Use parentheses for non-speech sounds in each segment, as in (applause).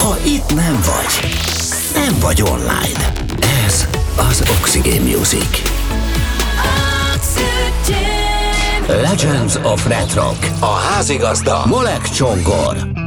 Ha itt nem vagy, nem vagy online. Ez az Oxygen Music. Legends of Retrock. A házigazda Molek Csongor.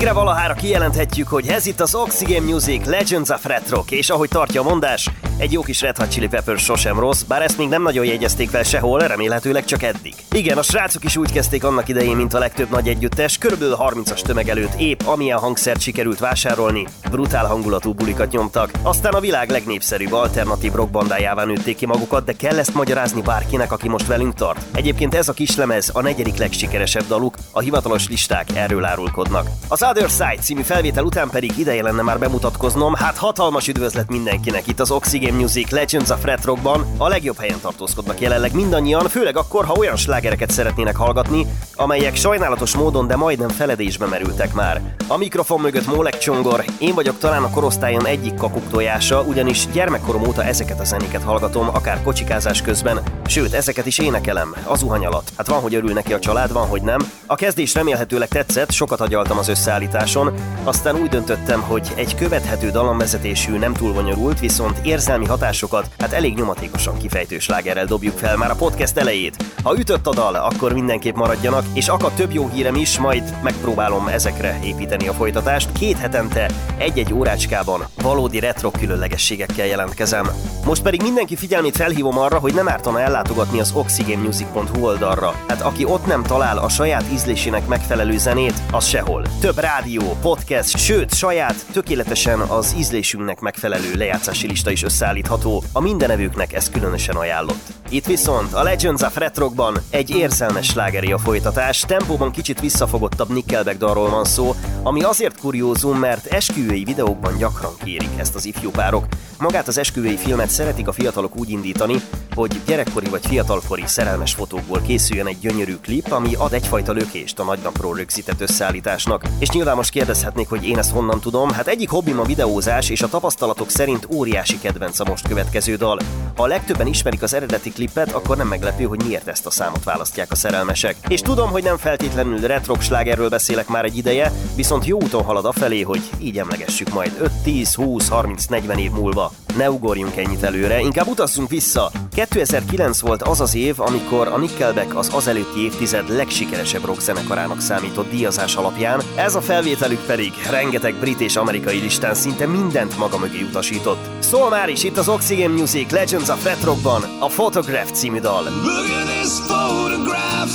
Végre valahára kijelenthetjük, hogy ez itt az Oxygen Music Legends of Retrock, és ahogy tartja a mondás, egy jó kis Red Hot Chili Peppers sosem rossz, bár ezt még nem nagyon jegyezték fel sehol, remélhetőleg csak eddig. Igen, a srácok is úgy kezdték annak idején, mint a legtöbb nagy együttes, körülbelül 30-as tömeg előtt épp amilyen hangszert sikerült vásárolni, brutál hangulatú bulikat nyomtak, aztán a világ legnépszerűbb alternatív rockbandájává nőtték ki magukat, de kell ezt magyarázni bárkinek, aki most velünk tart. Egyébként ez a kislemez a negyedik legsikeresebb daluk, a hivatalos listák erről árulkodnak. Az Other Side című felvétel után pedig ideje lenne már bemutatkoznom, hát hatalmas üdvözlet mindenkinek itt az Oxygen Music Legends of Red Rockban a legjobb helyen tartózkodnak jelenleg mindannyian, főleg akkor, ha olyan slágereket szeretnének hallgatni, amelyek sajnálatos módon, de majdnem feledésbe merültek már. A mikrofon mögött Mólek Csongor, én vagyok talán a korosztályom egyik kakuktojása, ugyanis gyermekkorom óta ezeket a zenéket hallgatom, akár kocsikázás közben, sőt, ezeket is énekelem, az zuhany alatt. Hát van, hogy örül neki a család, van, hogy nem. A kezdés remélhetőleg tetszett, sokat agyaltam az összeállításon, aztán úgy döntöttem, hogy egy követhető dallamvezetésű, nem túl bonyolult, viszont érzelmi hatásokat, hát elég nyomatékosan kifejtő slágerrel dobjuk fel már a podcast elejét. Ha ütött a dal, akkor mindenképp maradjanak, és akad több jó hírem is, majd megpróbálom ezekre építeni a folytatást. Két hetente, egy-egy órácskában valódi retro különlegességekkel jelentkezem. Most pedig mindenki figyelmét felhívom arra, hogy nem ártana ellátogatni az oxygenmusic.hu oldalra. Hát aki ott nem talál a saját ízlésének megfelelő zenét, az sehol. Több rádió, podcast, sőt, saját, tökéletesen az ízlésünknek megfelelő lejátszási lista is összeállítható. A mindenevőknek ez különösen ajánlott. Itt viszont a Legends of Retrokban egy érzelmes slágeri a folytatás, tempóban kicsit visszafogottabb Nickelback dalról van szó, ami azért kuriózum, mert esküvői videókban gyakran kérik ezt az ifjú párok. Magát az esküvői filmet szeretik a fiatalok úgy indítani, hogy gyerekkori vagy fiatalkori szerelmes fotókból készüljön egy gyönyörű klip, ami ad egyfajta lökést a nagynapról rögzített összeállításnak. És nyilván most kérdezhetnék, hogy én ezt honnan tudom, hát egyik hobbim a videózás, és a tapasztalatok szerint óriási kedvenc a most következő dal. Ha a legtöbben ismerik az eredeti klipet, akkor nem meglepő, hogy miért ezt a számot választják a szerelmesek. És tudom, hogy nem feltétlenül retrok slágerről beszélek már egy ideje, viszont jó úton halad afelé, hogy így emlegessük majd 5, 10, 20, 30, 40 év múlva. Ne ugorjunk ennyit előre, inkább utazzunk vissza. 2009 volt az az év, amikor a Nickelback az azelőtti évtized legsikeresebb rock zenekarának számított díjazás alapján, ez a felvételük pedig rengeteg brit és amerikai listán szinte mindent maga mögé utasított. Szól már is itt az Oxygen Music Legends of Red Rockban a Photograph című dal. Look at this photograph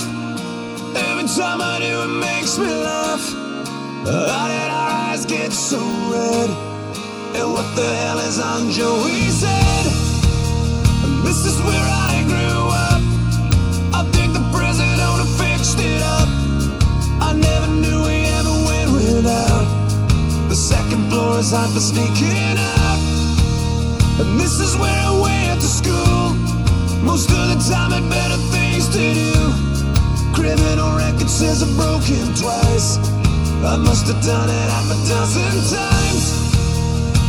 Every time I do it makes me laugh How did our eyes get so red? And what the hell is on Joey's head? This is where I grew up. I think the president fixed it up. I never knew we ever went without. The second floor is hot for sneaking up. And this is where I went to school. Most of the time had better things to do. Criminal record says I'm broken twice. I must have done it half a dozen times.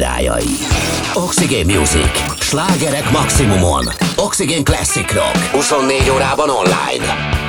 királyai. Oxygen Music, slágerek maximumon. Oxygen Classic Rock. 24 órában online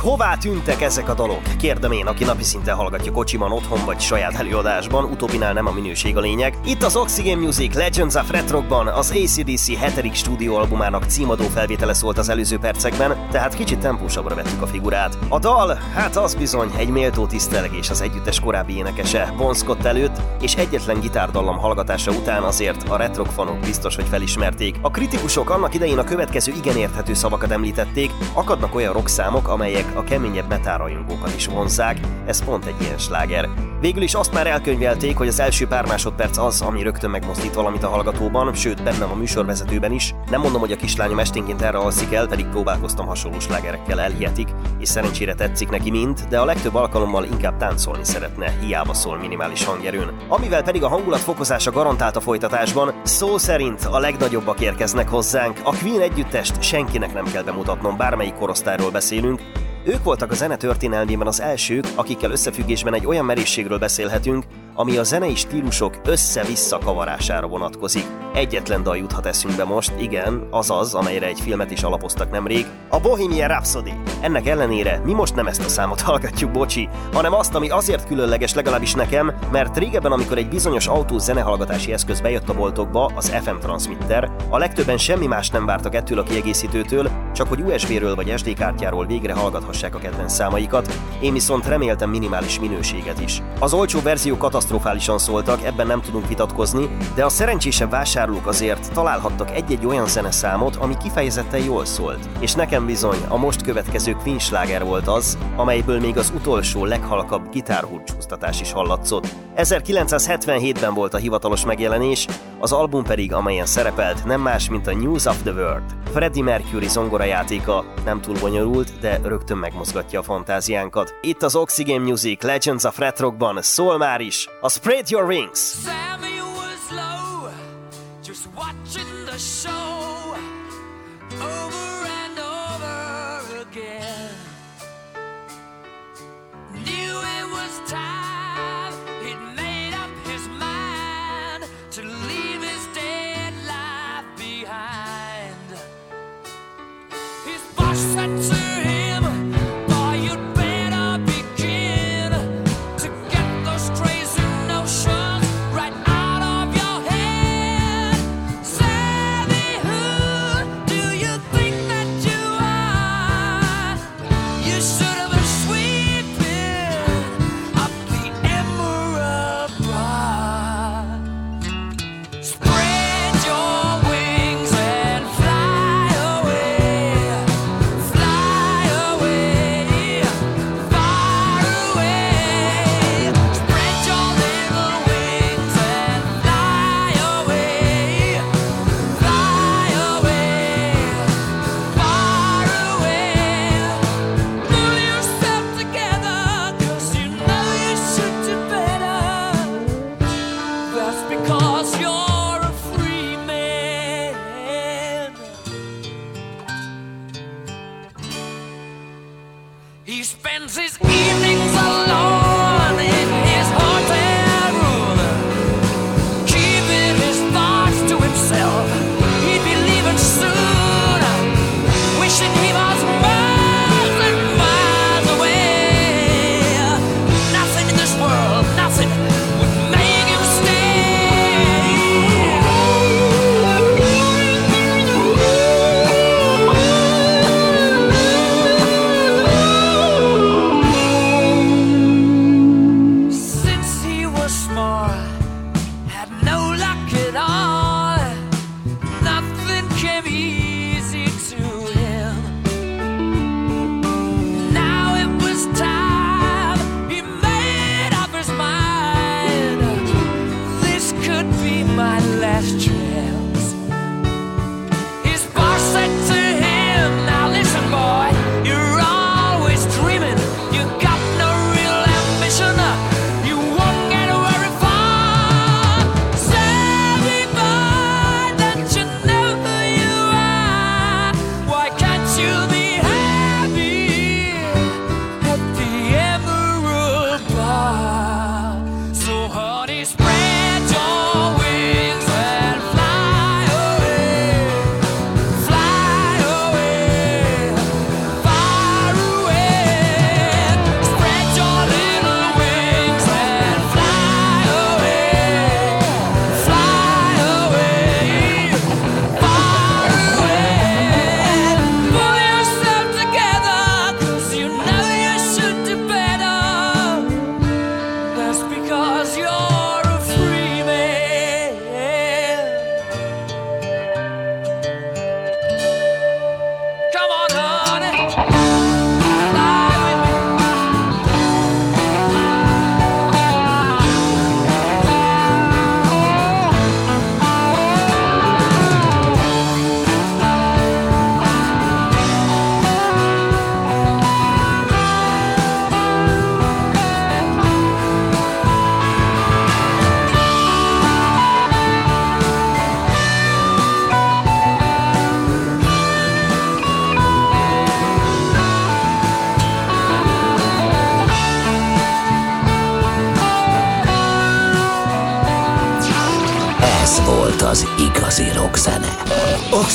hová tűntek ezek a dalok? Kérdem én, aki napi szinten hallgatja kocsiban, otthon vagy saját előadásban, utóbbinál nem a minőség a lényeg. Itt az Oxygen Music Legends of Retrokban az ACDC 7. stúdióalbumának címadó felvétele szólt az előző percekben, tehát kicsit tempósabbra vettük a figurát. A dal, hát az bizony egy méltó tisztelgés az együttes korábbi énekese, Bon Scott előtt, és egyetlen gitárdallam hallgatása után azért a retrok fanok biztos, hogy felismerték. A kritikusok annak idején a következő igen érthető szavakat említették, akadnak olyan rockszámok, amelyek a keményebb metárajongókat is vonzák, ez pont egy ilyen sláger. Végül is azt már elkönyvelték, hogy az első pár másodperc az, ami rögtön megmozdít valamit a hallgatóban, sőt bennem a műsorvezetőben is. Nem mondom, hogy a kislányom esténként erre alszik el, pedig próbálkoztam hasonló slágerekkel, elhihetik. És szerencsére tetszik neki mind, de a legtöbb alkalommal inkább táncolni szeretne, hiába szól minimális hangerőn. Amivel pedig a hangulat fokozása garantált a folytatásban, szó szerint a legnagyobbak érkeznek hozzánk, a Queen együttest senkinek nem kell bemutatnom, bármelyik korosztályról beszélünk, ők voltak a zene történelmében az elsők, akikkel összefüggésben egy olyan merészségről beszélhetünk, ami a zenei stílusok össze-vissza kavarására vonatkozik. Egyetlen dal juthat eszünkbe most, igen, az az, amelyre egy filmet is alapoztak nemrég, a Bohemian Rhapsody. Ennek ellenére mi most nem ezt a számot (laughs) hallgatjuk, bocsi, hanem azt, ami azért különleges legalábbis nekem, mert régebben, amikor egy bizonyos autó zenehallgatási eszköz bejött a boltokba, az FM transmitter, a legtöbben semmi más nem vártak ettől a kiegészítőtől, csak hogy USB-ről vagy SD kártyáról végre hallgathassák a kedvenc számaikat, én viszont reméltem minimális minőséget is. Az olcsó verzió katasztrofálisan szóltak, ebben nem tudunk vitatkozni, de a szerencsésebb vásárlók azért találhattak egy-egy olyan zeneszámot, ami kifejezetten jól szólt. És nekem bizony a most következő Queen sláger volt az, amelyből még az utolsó leghalkabb gitárhúcsúztatás is hallatszott. 1977-ben volt a hivatalos megjelenés, az album pedig, amelyen szerepelt, nem más, mint a News of the World. Freddie Mercury zongorajátéka nem túl bonyolult, de rögtön megmozgatja a fantáziánkat. Itt az Oxygen Music Legends of Retrokban szól már is a Spread Your Wings! Sammy was low, just watching the show over and over again. Knew it was time,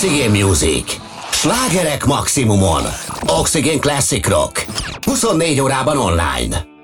Oxygen Music. Slágerek maximumon. Oxygen Classic Rock. 24 órában online.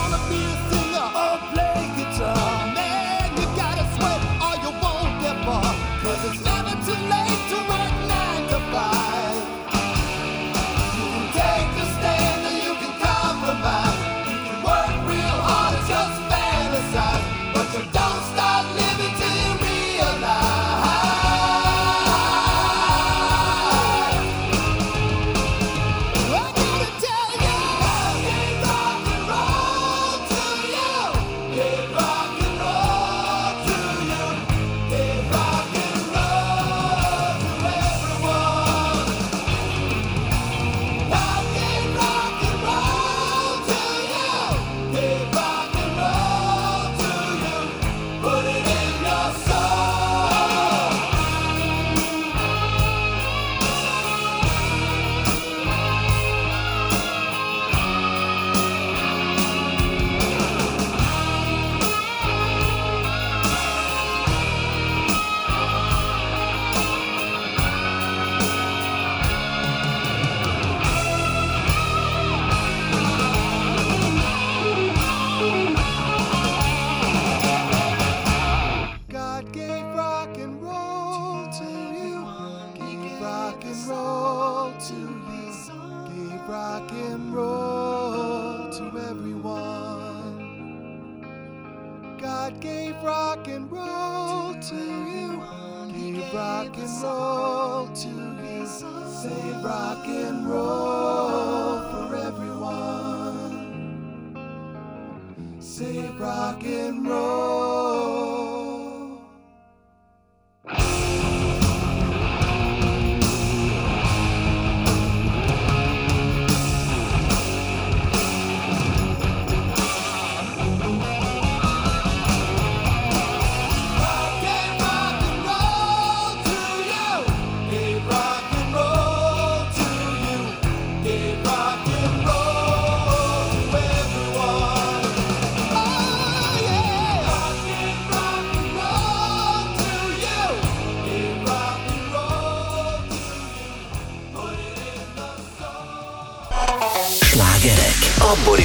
gonna be a thing.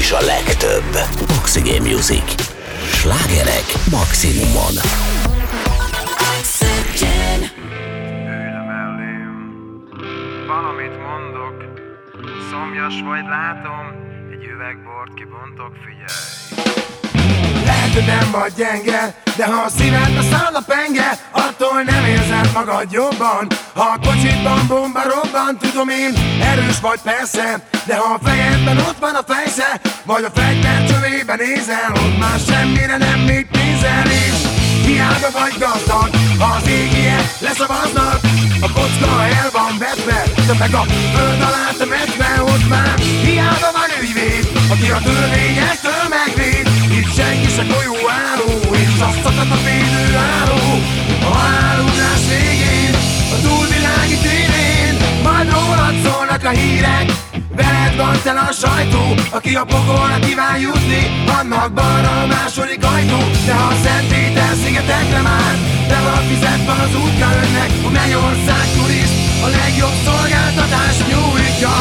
Is a legtöbb. Oxygen Music. Slágerek maximumon. Ülj mellém. Valamit mondok, szomjas vagy látom, egy üvegbort kibontok, figyelj. Lehet hogy nem vagy gyenge De ha a szívedbe száll a penge Attól nem érzed magad jobban Ha a kocsitban bomba robban Tudom én, erős vagy persze De ha a fejedben ott van a fejsze Vagy a fegyver csövében nézel Ott már semmire nem még pénzel és Hiába vagy gazdag, ha az égie leszavaznak A kocka el van vetve, de meg a föld alá temetve Ott már hiába van ügyvéd, aki a törvényestől megvéd. Itt senki se golyó álló, és azt szakad a védő álló A haláludás végén, a túlvilági tévén Majd rólad szólnak a hírek, Veled van tele a sajtó, aki a pokolra kíván jutni Annak balra a második ajtó. De ha a Szent Péter szigetekre már De van fizetve az útka önnek A Mennyország turist A legjobb szolgáltatás nyújtja.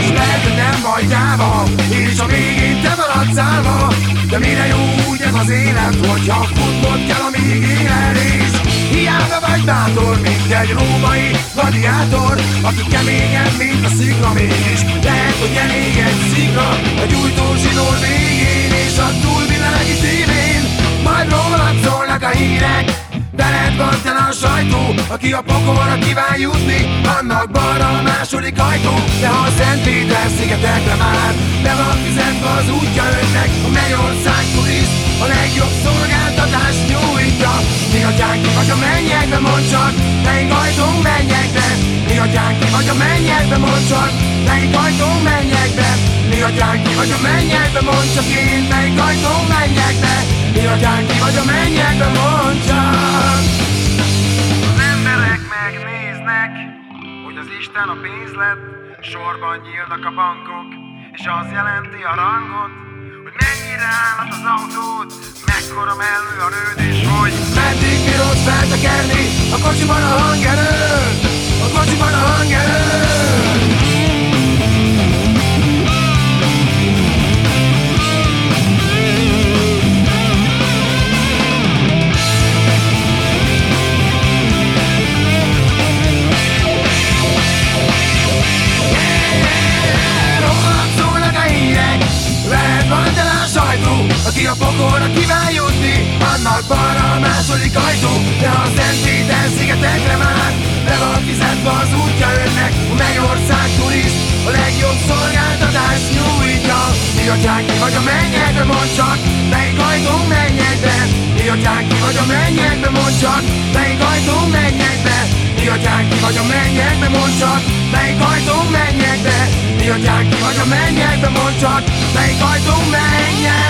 És lehet, nem vagy gyáva És a végén te maradsz állva De mire jó úgy ez az élet Hogyha futnod kell, amíg éled És hiába vagy bátor, mint egy római gladiátor Aki keményebb, mint a szikla Mégis. Lehet, hogy elég egy szikla A gyújtó zsinór végén És a túlvilági tévén Majd rólad szólnak a hírek Veled van tele a sajtó, aki a pokolra kíván jutni Annak balra a második ajtó. De ha a Szent Péter szigetekre már Be van fizetve az útja önnek A Mennyország turist a legjobb szolgáltatás nyújtja. Mi atyánk vagy a mennyekbe, mondd csak Melyik ajtón mennyekbe Mi atyánk vagy a mennyekbe, mondd csak Melyik ajtón mennyekbe Mi atyánk vagy a mennyekbe, mondd csak én Melyik ajtón mennyekbe Mi atyánk vagy a mennyekbe, mondd csak megnéznek, hogy az Isten a pénz lett, sorban nyílnak a bankok, és az jelenti a rangot, hogy mennyire állat az autód, mekkora mellő a rőd, és hogy Meddig bírod feltekerni a kocsiban a hangerőt A kocsiban a hangerőt Rólad szólnak a hírek Veled van a sajtó Aki a pokolra kíván jutni Annak balra a második ajtó De a Szent Péter szigetekre már Le van fizetve az útja önnek A Mennyország turist A legjobb szolgáltatás nyújtja Mi atyánk ki vagy a mennyekbe? Mondd csak Melyik ajtó mennyekbe Mi atyánk ki vagy a mennyekbe mondd csak Melyik ajtó mennyekbe Mi atyánk ki vagy a mennyekbe mondd csak Melyik ajtó mennyekbe Mi atyánk ki vagy a mennyekbe mondd csak Melyik ajtó mennyekbe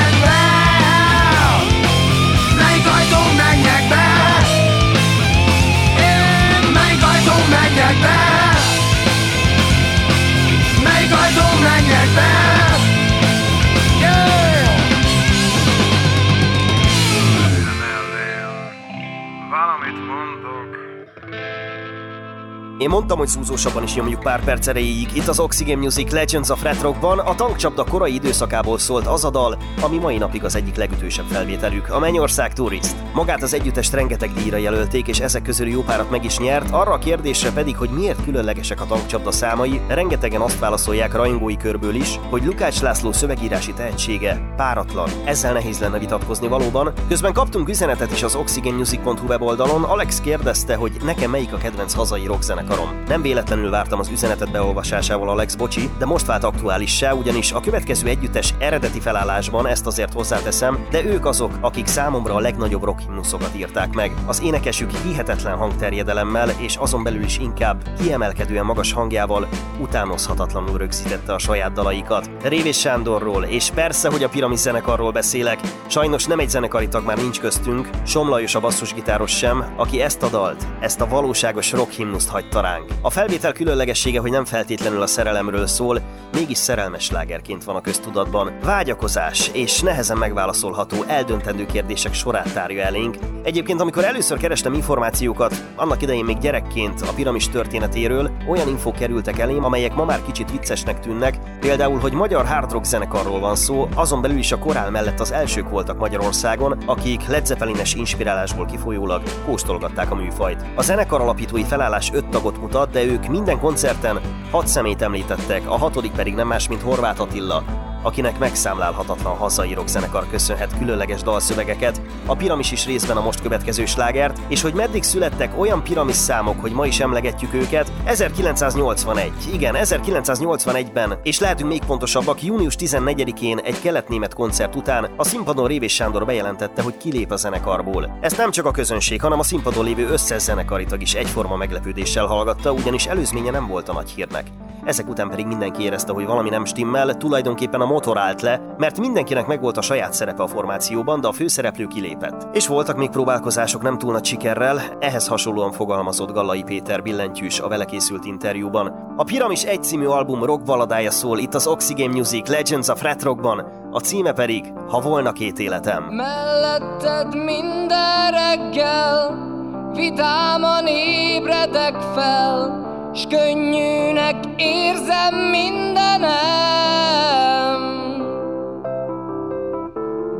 Én mondtam, hogy szúzósabban is nyomjuk pár perc erejéig. Itt az Oxygen Music Legends of Red Rockban a tankcsapda korai időszakából szólt az a dal, ami mai napig az egyik legütősebb felvételük, a Mennyország Tourist. Magát az együttest rengeteg díjra jelölték, és ezek közül jó párat meg is nyert, arra a kérdésre pedig, hogy miért különlegesek a tankcsapda számai, rengetegen azt válaszolják rajongói körből is, hogy Lukács László szövegírási tehetsége páratlan. Ezzel nehéz lenne vitatkozni valóban. Közben kaptunk üzenetet is az oxygenmusic.hu weboldalon, Alex kérdezte, hogy nekem melyik a kedvenc hazai rockzenekarom. Nem véletlenül vártam az üzenetet beolvasásával Alex Bocsi, de most vált aktuálissá, ugyanis a következő együttes eredeti felállásban ezt azért hozzáteszem, de ők azok, akik számomra a legnagyobb rock himnuszokat írták meg. Az énekesük hihetetlen hangterjedelemmel és azon belül is inkább kiemelkedően magas hangjával utánozhatatlanul rögzítette a saját dalaikat. Révés Sándorról, és persze, hogy a Piramis zenekarról beszélek, sajnos nem egy zenekari tag már nincs köztünk, Somlajos a basszusgitáros sem, aki ezt a dalt, ezt a valóságos rock himnuszt hagyta ránk. A felvétel különlegessége, hogy nem feltétlenül a szerelemről szól, mégis szerelmes slágerként van a köztudatban. Vágyakozás és nehezen megválaszolható, eldöntendő kérdések sorát tárja elénk. Egyébként, amikor először kerestem információkat, annak idején még gyerekként a piramis történetéről, olyan infók kerültek elém, amelyek ma már kicsit viccesnek tűnnek, például, hogy magyar hard rock zenekarról van szó, azon belül is a korál mellett az elsők voltak Magyarországon, akik Led Zeppelines inspirálásból kifolyólag kóstolgatták a műfajt. A zenekar alapítói felállás öt tagot rockot mutat, de ők minden koncerten hat szemét említettek, a hatodik pedig nem más, mint Horváth Attila, akinek megszámlálhatatlan hazai rockzenekar köszönhet különleges dalszövegeket, a Piramis is részben a most következő slágert, és hogy meddig születtek olyan piramis számok, hogy ma is emlegetjük őket, 1981, igen, 1981-ben, és lehetünk még pontosabbak, június 14-én egy kelet-német koncert után a színpadon Révés Sándor bejelentette, hogy kilép a zenekarból. Ezt nem csak a közönség, hanem a színpadon lévő összes zenekaritag is egyforma meglepődéssel hallgatta, ugyanis előzménye nem volt a nagy hírnek. Ezek után pedig mindenki érezte, hogy valami nem stimmel, tulajdonképpen a motor állt le, mert mindenkinek megvolt a saját szerepe a formációban, de a főszereplő kilépett. És voltak még próbálkozások nem túl nagy sikerrel, ehhez hasonlóan fogalmazott Gallai Péter billentyűs a vele készült interjúban. A Piramis egy című album rock baladája szól itt az Oxygen Music Legends of Red Rockban, a címe pedig Ha volna két életem. Melletted minden reggel Vidáman ébredek fel S könnyűnek érzem mindenem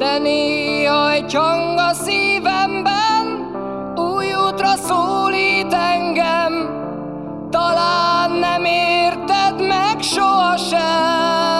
De néha egy hang a szívemben Új útra szólít engem. Talán nem érted meg sohasem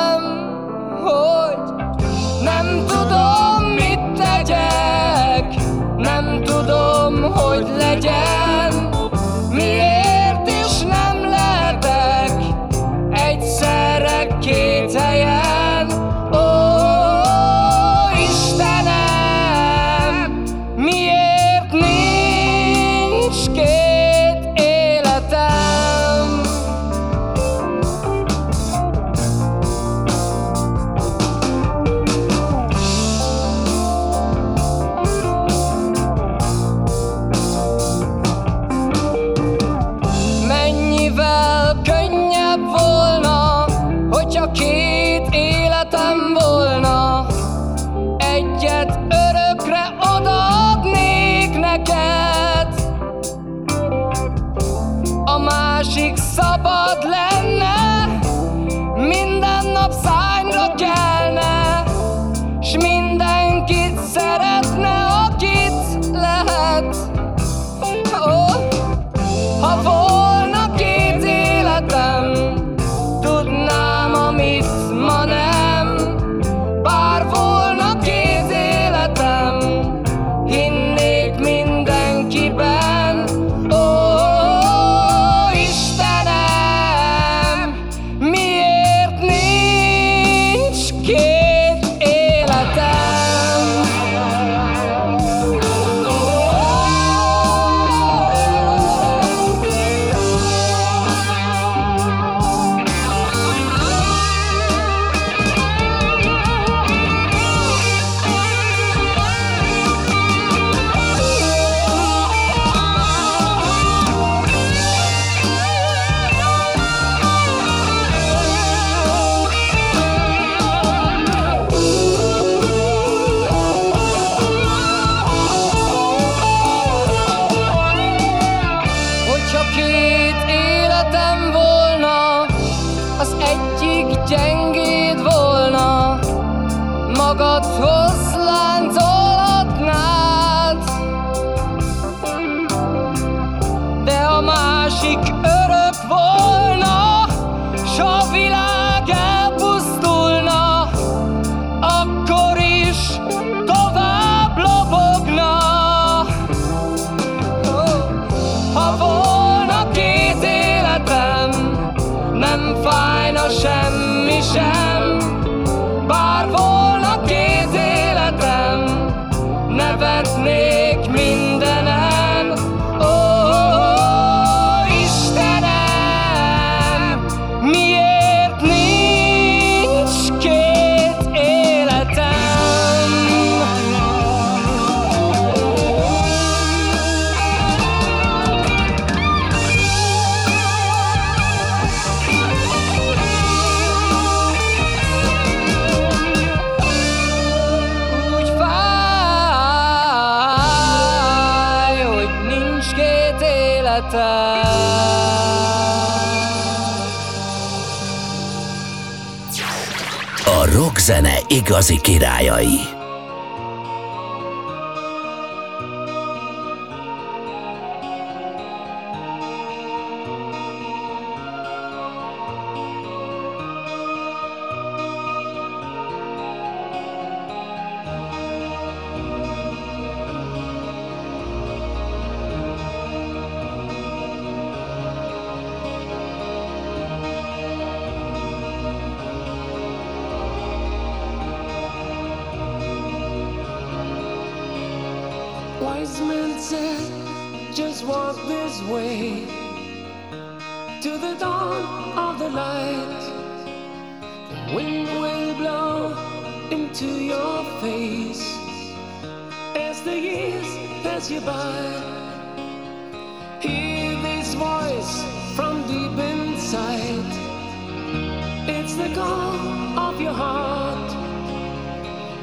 igazi királyai.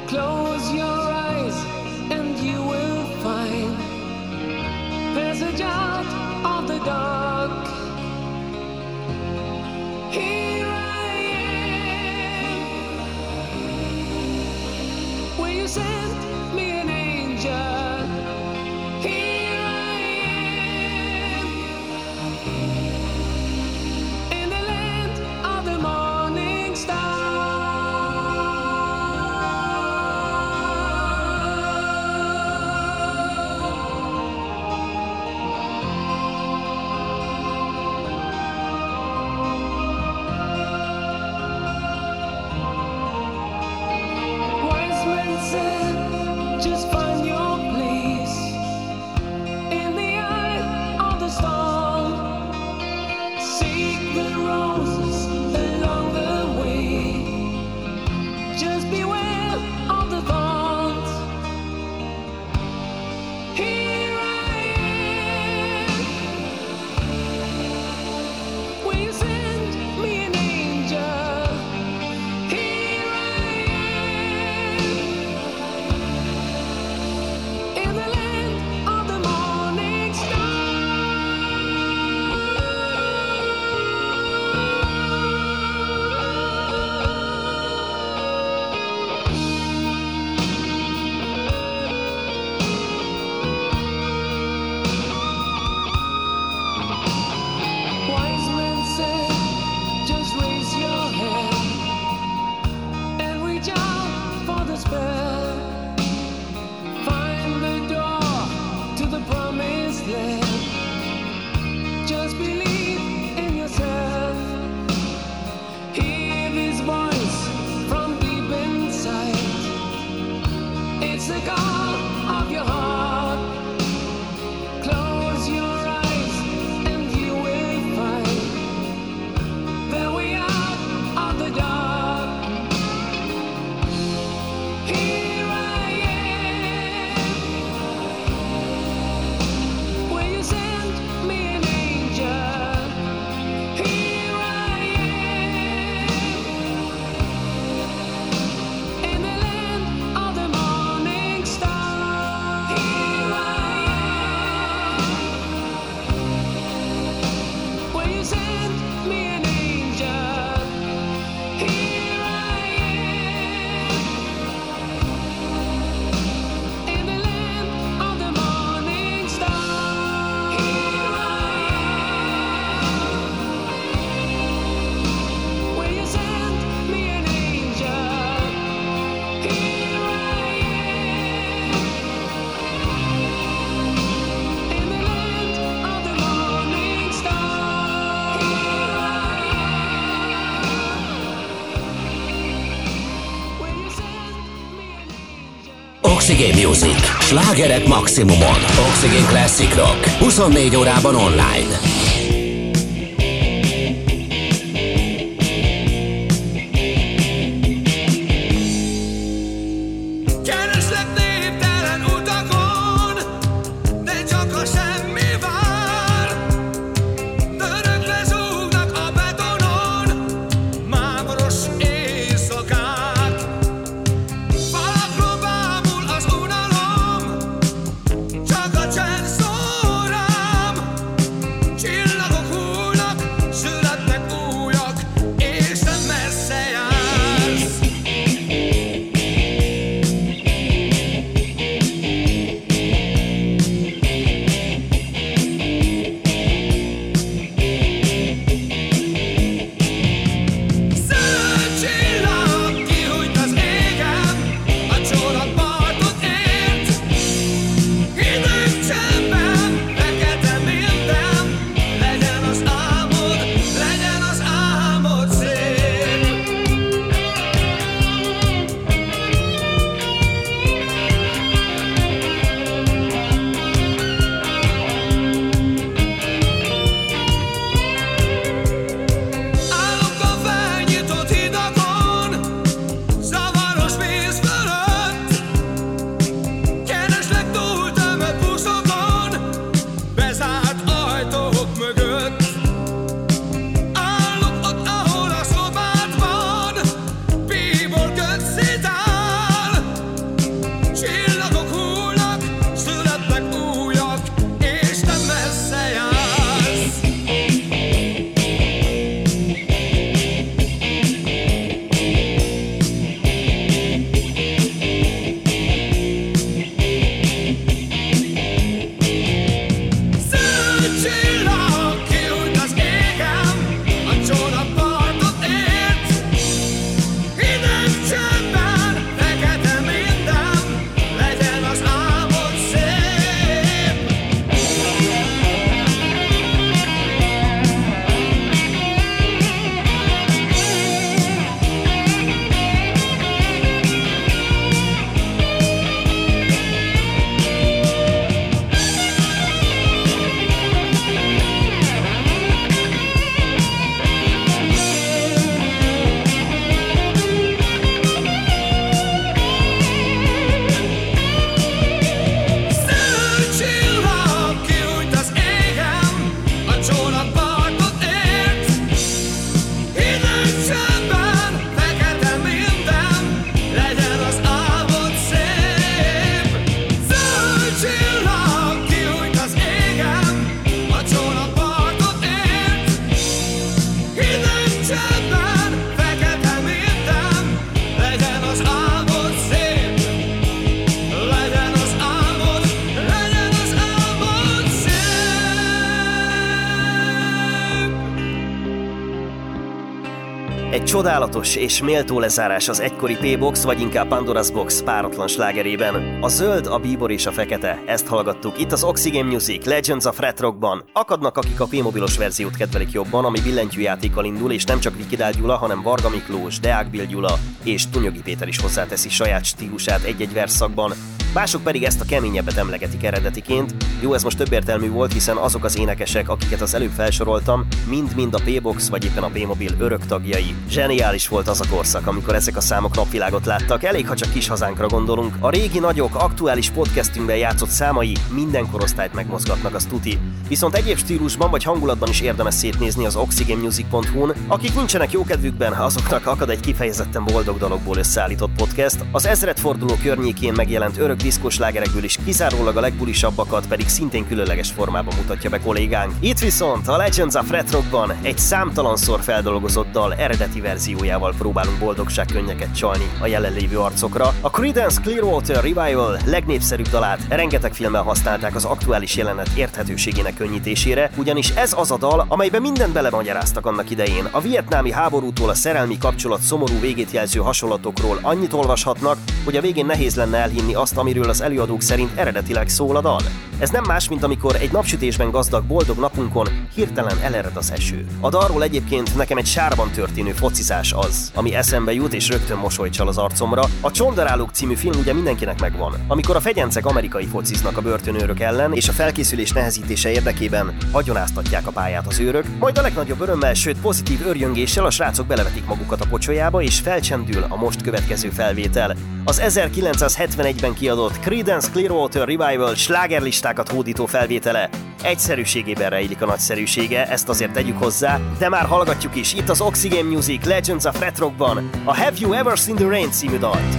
Close your eyes and you will find there's. Oxigén Music. Slágerek maximumon. Oxigén Classic Rock. 24 órában online. Csodálatos és méltó lezárás az egykori P-Box, vagy inkább Pandora's Box páratlan slágerében. A zöld, a bíbor és a fekete, ezt hallgattuk itt az Oxygen Music Legends of Red Rockban. Akadnak, akik a P-mobilos verziót kedvelik jobban, ami billentyűjátékkal indul, és nem csak Vikidál Gyula, hanem Varga Miklós, Deák Bill Gyula és Tunyogi Péter is hozzáteszi saját stílusát egy-egy verszakban. Mások pedig ezt a keményebbet emlegetik eredetiként. Jó, ez most több értelmű volt, hiszen azok az énekesek, akiket az előbb felsoroltam, mind-mind a P-Box vagy éppen a P-Mobil örök tagjai. Zseniális volt az a korszak, amikor ezek a számok napvilágot láttak, elég ha csak kis hazánkra gondolunk. A régi nagyok aktuális podcastünkben játszott számai minden korosztályt megmozgatnak, az tuti. Viszont egyéb stílusban vagy hangulatban is érdemes szétnézni az oxygenmusic.hu-n. Akik nincsenek jókedvükben, azoknak akad egy kifejezetten boldog dologból összeállított podcast. Az ezredforduló környékén megjelent örök diszkos lágerekből is kizárólag a legbulisabbakat pedig szintén különleges formában mutatja be kollégánk. Itt viszont a Legends of Red Rockban egy számtalanszor feldolgozott dal eredeti verziójával próbálunk boldogságkönnyeket csalni a jelenlévő arcokra. A Creedence Clearwater Revival legnépszerűbb dalát rengeteg filmmel használták az aktuális jelenet érthetőségének könnyítésére, ugyanis ez az a dal, amelyben mindent belemagyaráztak annak idején. A vietnámi háborútól a szerelmi kapcsolat szomorú végét jelző hasonlatokról annyit olvashatnak, hogy a végén nehéz lenne elhinni azt, amiről az előadók szerint eredetileg szól a dal. Ez nem más, mint amikor egy napsütésben gazdag boldog napunkon hirtelen elered az eső. A dalról egyébként nekem egy sárban történő focizás az, ami eszembe jut és rögtön mosolyt csal az arcomra. A Csondarálók című film ugye mindenkinek megvan. Amikor a fegyencek amerikai fociznak a börtönőrök ellen, és a felkészülés nehezítése érdekében agyonáztatják a pályát az őrök, majd a legnagyobb örömmel, sőt pozitív örjöngéssel a srácok belevetik magukat a pocsolyába, és felcsendül a most következő felvétel. Az 1971-ben kiadott Creedence Clearwater Revival slágerlistákat hódító felvétele. Egyszerűségében rejlik a nagyszerűsége, ezt azért tegyük hozzá, de már hallgatjuk is itt az Oxygen Music Legends of Red a Have You Ever Seen the Rain című dalt.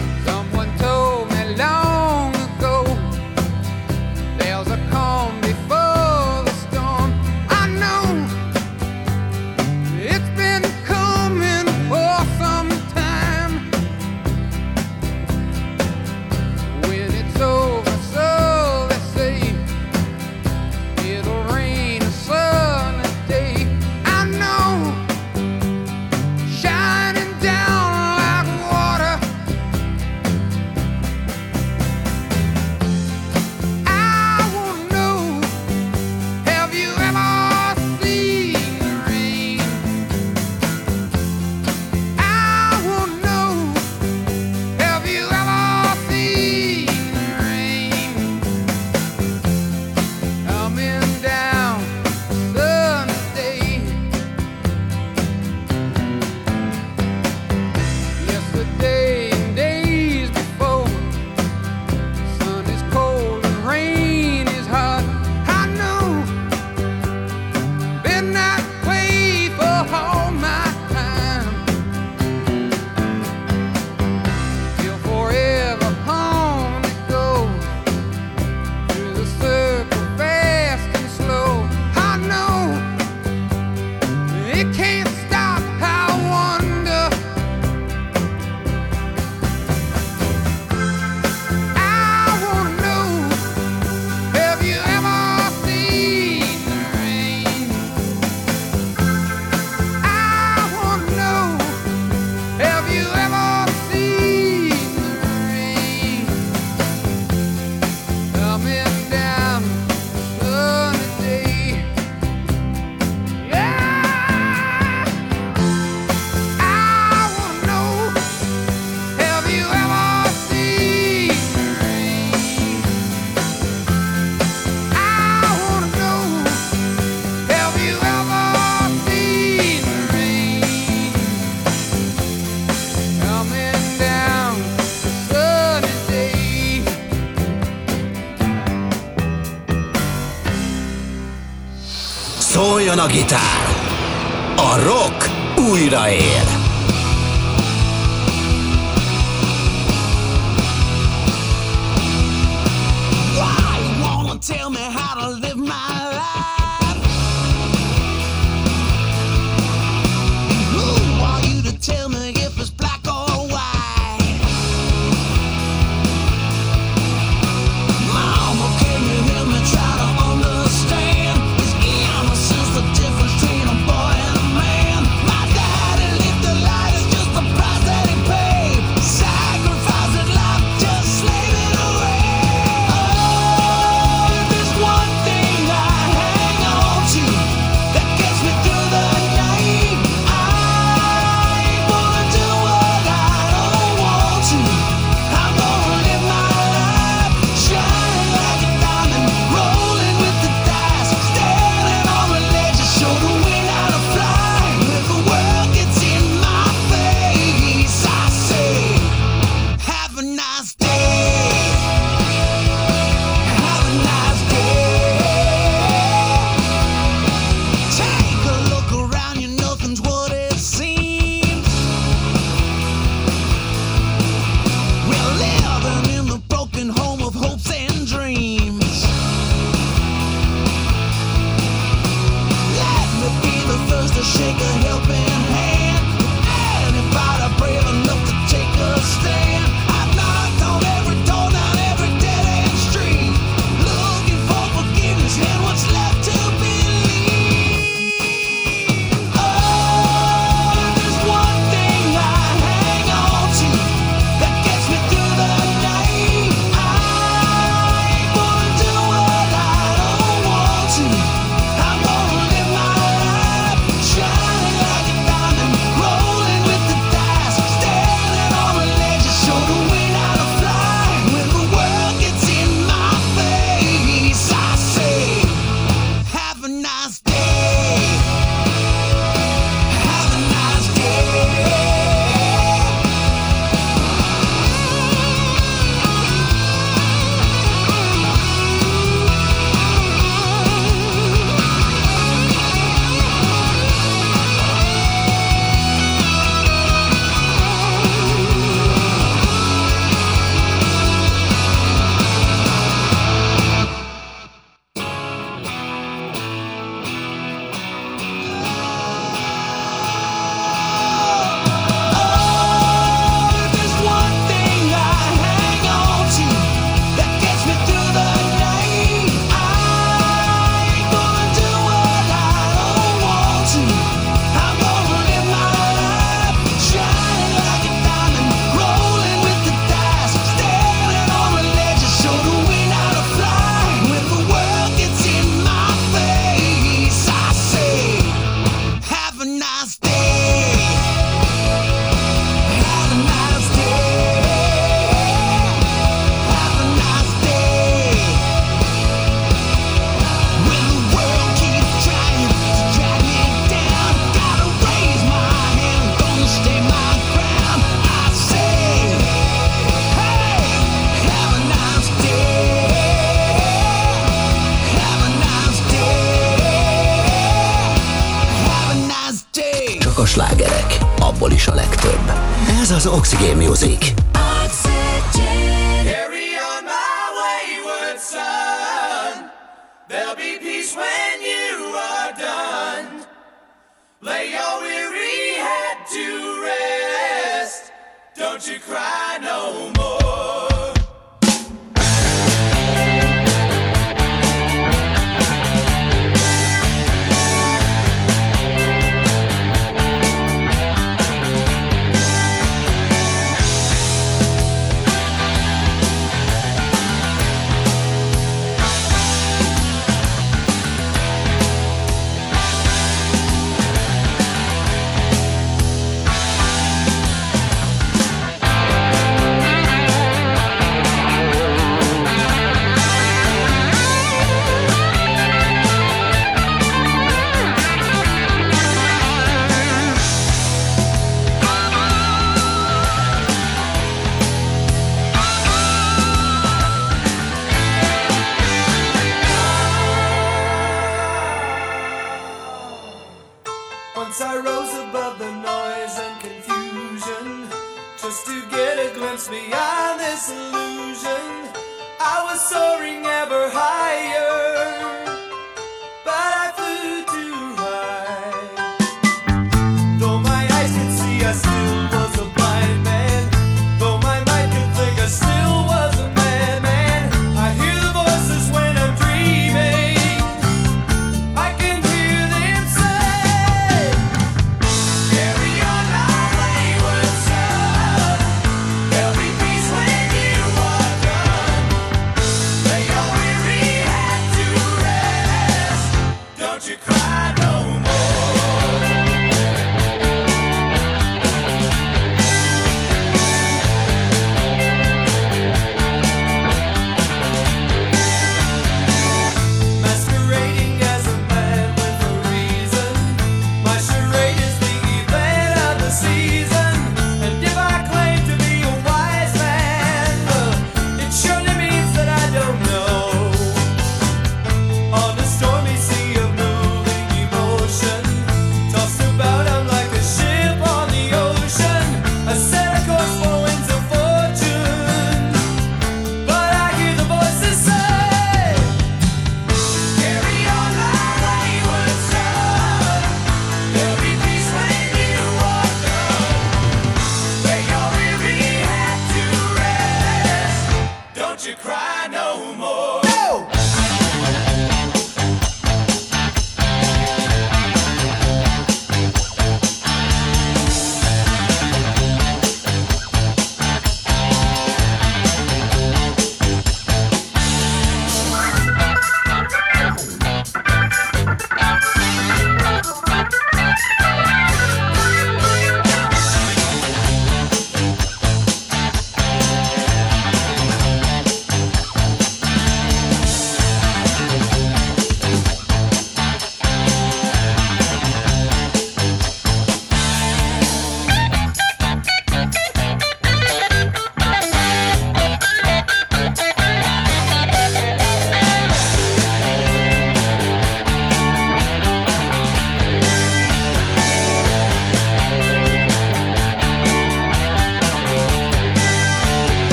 Szóljon a gitár! A rock újraél!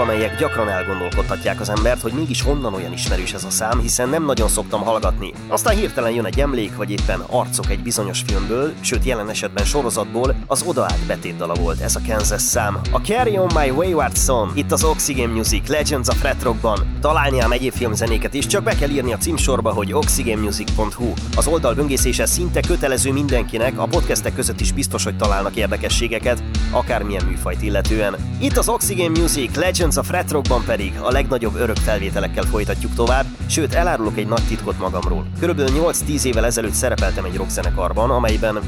Amelyek gyakran elgondolkodtatják az embert, hogy mégis honnan olyan ismerős ez a szám, hiszen nem nagyon szoktam hallgatni. Aztán hirtelen jön egy emlék, vagy éppen arcok egy bizonyos filmből, sőt jelen esetben sorozatból, az odaállt betétdala volt ez a Kansas szám. A Carry On My Wayward Son, itt az Oxygen Music, Legends of Red Rockban. Találni ám egyéb filmzenéket is, csak be kell írni a címsorba, hogy oxygenmusic.hu. Az oldal böngészése szinte kötelező mindenkinek, a podcastek között is biztos, hogy találnak érdekességeket, akármilyen műfajt illetően. Itt az Oxygen Music, Legends of Red Rockban pedig a legnagyobb örök felvételekkel folytatjuk tovább, sőt elárulok egy nagy titkot magamról. Körülbelül 8-10 évvel ezelőtt szerepeltem egy rockzenekarban, amelyben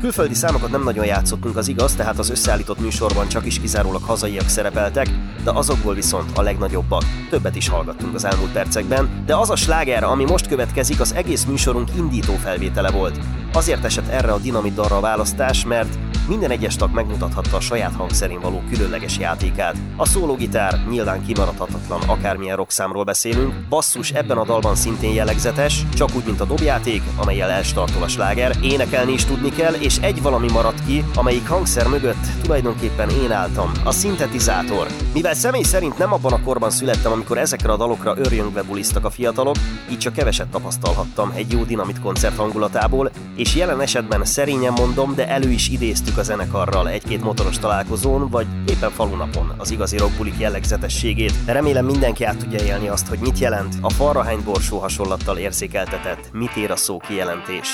Külföldi számokat nem nagyon játszottunk, az igaz, tehát az összeállított műsorban csak is kizárólag hazaiak szerepeltek, de azokból viszont a legnagyobbak. Többet is hallgattunk az elmúlt percekben, de az a sláger, ami most következik, az egész műsorunk indító felvétele volt. Azért esett erre a dinamit darra a választás, mert minden egyes tag megmutathatta a saját hangszerén való különleges játékát. A szólógitár nyilván kimaradhatatlan, akármilyen rockszámról beszélünk, basszus ebben a dalban szintén jellegzetes, csak úgy, mint a dobjáték, amelyel elstartol a sláger, énekelni is tudni kell, és egy valami maradt ki, amelyik hangszer mögött tulajdonképpen én álltam, a szintetizátor. Mivel személy szerint nem abban a korban születtem, amikor ezekre a dalokra örjöngve bulisztak a fiatalok, így csak keveset tapasztalhattam egy jó dinamit koncert hangulatából, és jelen esetben szerényen mondom, de elő is idéztük a zenekarral egy-két motoros találkozón, vagy éppen falunapon az igazi rockbulik jellegzetességét. Remélem mindenki át tudja élni azt, hogy mit jelent a farrahány borsó hasonlattal érzékeltetett, mit ér a szó kijelentés.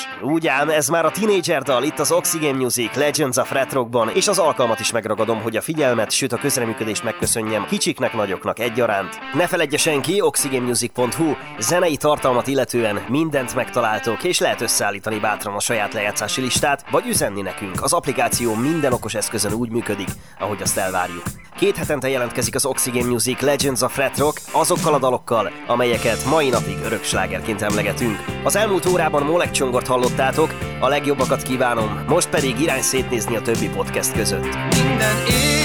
Ám, ez már a Teenager dal, itt az Oxygen Music, Legends of Red Rockban, és az alkalmat is megragadom, hogy a figyelmet, sőt a közreműködést megköszönjem kicsiknek, nagyoknak egyaránt. Ne feledje senki, oxygenmusic.hu, zenei tartalmat illetően mindent megtaláltok, és lehet összeállítani bátran a saját lejátszási listát, vagy üzenni nekünk. Az applikáció minden okos eszközön úgy működik, ahogy azt elvárjuk. Két hetente jelentkezik az Oxygen Music Legends of Red Rock azokkal a dalokkal, amelyeket mai napig örök slágerként emlegetünk. Az elmúlt órában Molek Csongort hallottátok, a legjobbakat kívánom, most pedig irány szétnézni a többi podcast között. Minden éjjel